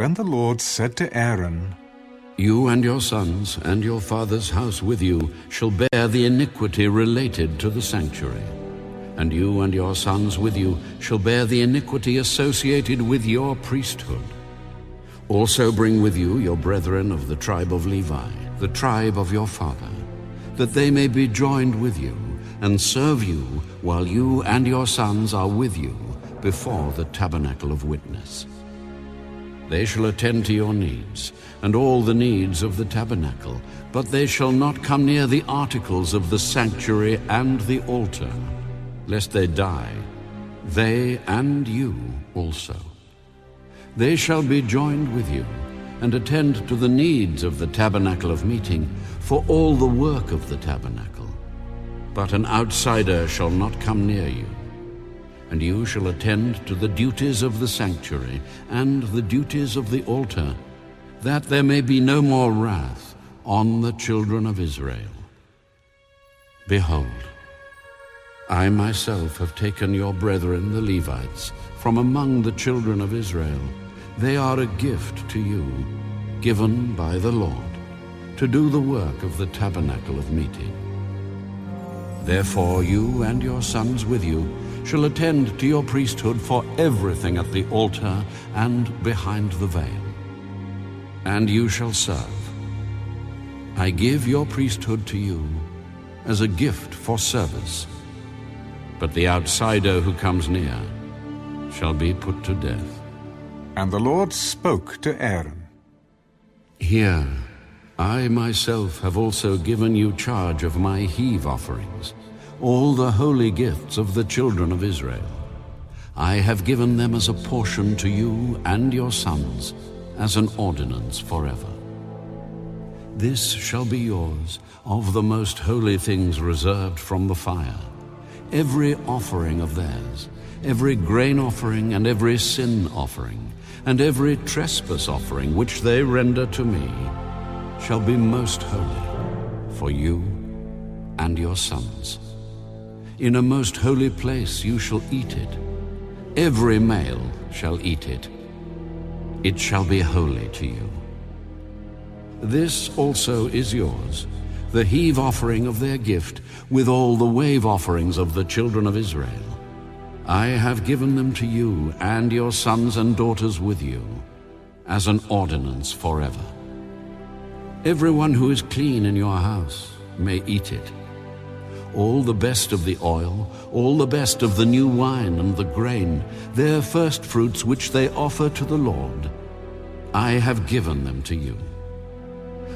Then the Lord said to Aaron, You and your sons and your father's house with you shall bear the iniquity related to the sanctuary. And you and your sons with you shall bear the iniquity associated with your priesthood. Also bring with you your brethren of the tribe of Levi, the tribe of your father, that they may be joined with you and serve you while you and your sons are with you before the tabernacle of witness. They shall attend to your needs and all the needs of the tabernacle, but they shall not come near the articles of the sanctuary and the altar, lest they die, they and you also. They shall be joined with you and attend to the needs of the tabernacle of meeting for all the work of the tabernacle. But an outsider shall not come near you and you shall attend to the duties of the sanctuary and the duties of the altar, that there may be no more wrath on the children of Israel. Behold, I myself have taken your brethren the Levites from among the children of Israel. They are a gift to you, given by the Lord, to do the work of the tabernacle of meeting. Therefore you and your sons with you shall attend to your priesthood for everything at the altar and behind the veil. And you shall serve. I give your priesthood to you as a gift for service. But the outsider who comes near shall be put to death. And the Lord spoke to Aaron. Here, I myself have also given you charge of my heave offerings all the holy gifts of the children of Israel. I have given them as a portion to you and your sons, as an ordinance forever. This shall be yours of the most holy things reserved from the fire, every offering of theirs, every grain offering and every sin offering, and every trespass offering which they render to me, shall be most holy for you and your sons. In a most holy place you shall eat it. Every male shall eat it. It shall be holy to you. This also is yours, the heave offering of their gift, with all the wave offerings of the children of Israel. I have given them to you and your sons and daughters with you, as an ordinance forever. Everyone who is clean in your house may eat it all the best of the oil, all the best of the new wine and the grain, their first fruits which they offer to the Lord. I have given them to you.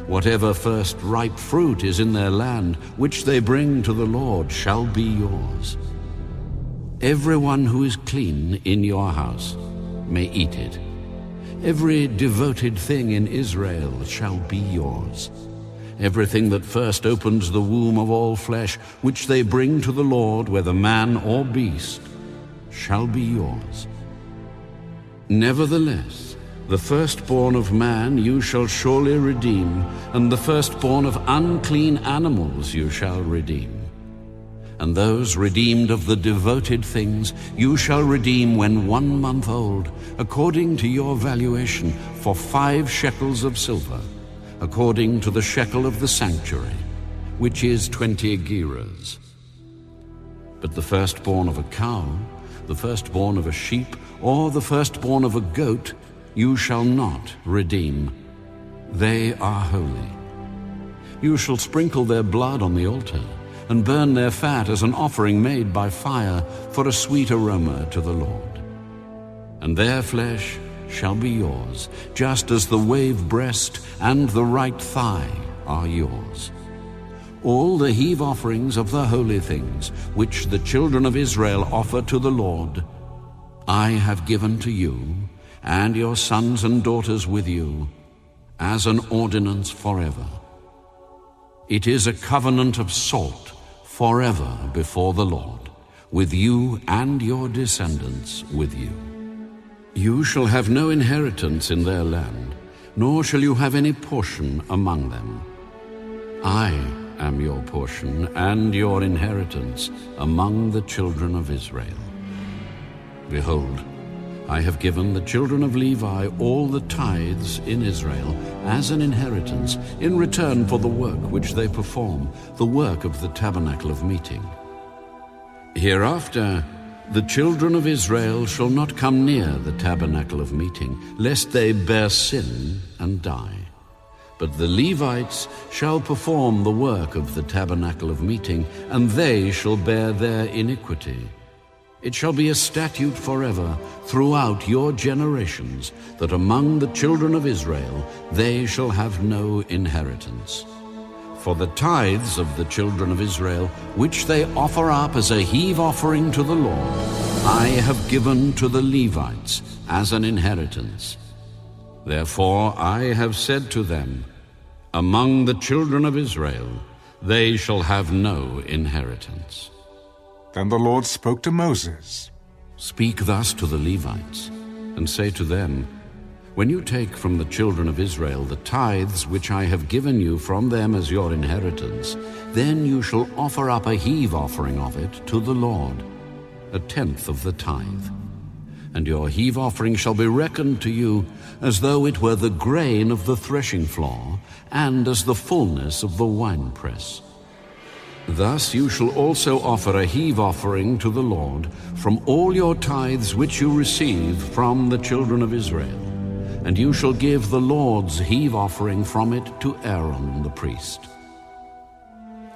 Whatever first ripe fruit is in their land, which they bring to the Lord, shall be yours. Everyone who is clean in your house may eat it. Every devoted thing in Israel shall be yours everything that first opens the womb of all flesh, which they bring to the Lord, whether man or beast, shall be yours. Nevertheless, the firstborn of man you shall surely redeem, and the firstborn of unclean animals you shall redeem. And those redeemed of the devoted things you shall redeem when one month old, according to your valuation, for five shekels of silver according to the shekel of the sanctuary, which is twenty gerahs. But the firstborn of a cow, the firstborn of a sheep, or the firstborn of a goat, you shall not redeem. They are holy. You shall sprinkle their blood on the altar, and burn their fat as an offering made by fire for a sweet aroma to the Lord. And their flesh shall be yours, just as the wave breast and the right thigh are yours. All the heave offerings of the holy things, which the children of Israel offer to the Lord, I have given to you, and your sons and daughters with you, as an ordinance forever. It is a covenant of salt forever before the Lord, with you and your descendants with you. You shall have no inheritance in their land, nor shall you have any portion among them. I am your portion and your inheritance among the children of Israel. Behold, I have given the children of Levi all the tithes in Israel as an inheritance in return for the work which they perform, the work of the tabernacle of meeting. Hereafter, the children of Israel shall not come near the tabernacle of meeting, lest they bear sin and die. But the Levites shall perform the work of the tabernacle of meeting, and they shall bear their iniquity. It shall be a statute forever throughout your generations, that among the children of Israel they shall have no inheritance. For the tithes of the children of Israel, which they offer up as a heave offering to the Lord, I have given to the Levites as an inheritance. Therefore I have said to them, Among the children of Israel they shall have no inheritance. Then the Lord spoke to Moses. Speak thus to the Levites, and say to them, When you take from the children of Israel the tithes which I have given you from them as your inheritance, then you shall offer up a heave offering of it to the Lord, a tenth of the tithe. And your heave offering shall be reckoned to you as though it were the grain of the threshing floor, and as the fullness of the winepress. Thus you shall also offer a heave offering to the Lord from all your tithes which you receive from the children of Israel. And you shall give the Lord's heave offering from it to Aaron the priest.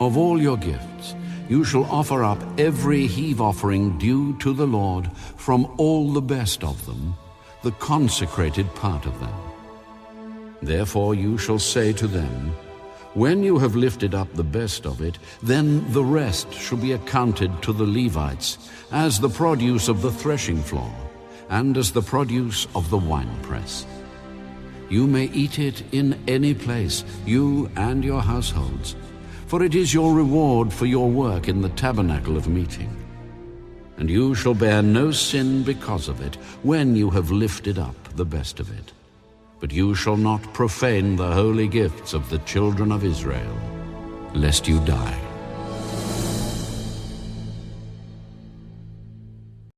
Of all your gifts, you shall offer up every heave offering due to the Lord from all the best of them, the consecrated part of them. Therefore you shall say to them, when you have lifted up the best of it, then the rest shall be accounted to the Levites as the produce of the threshing floor, and as the produce of the winepress. You may eat it in any place, you and your households, for it is your reward for your work in the tabernacle of meeting. And you shall bear no sin because of it, when you have lifted up the best of it. But you shall not profane the holy gifts of the children of Israel, lest you die.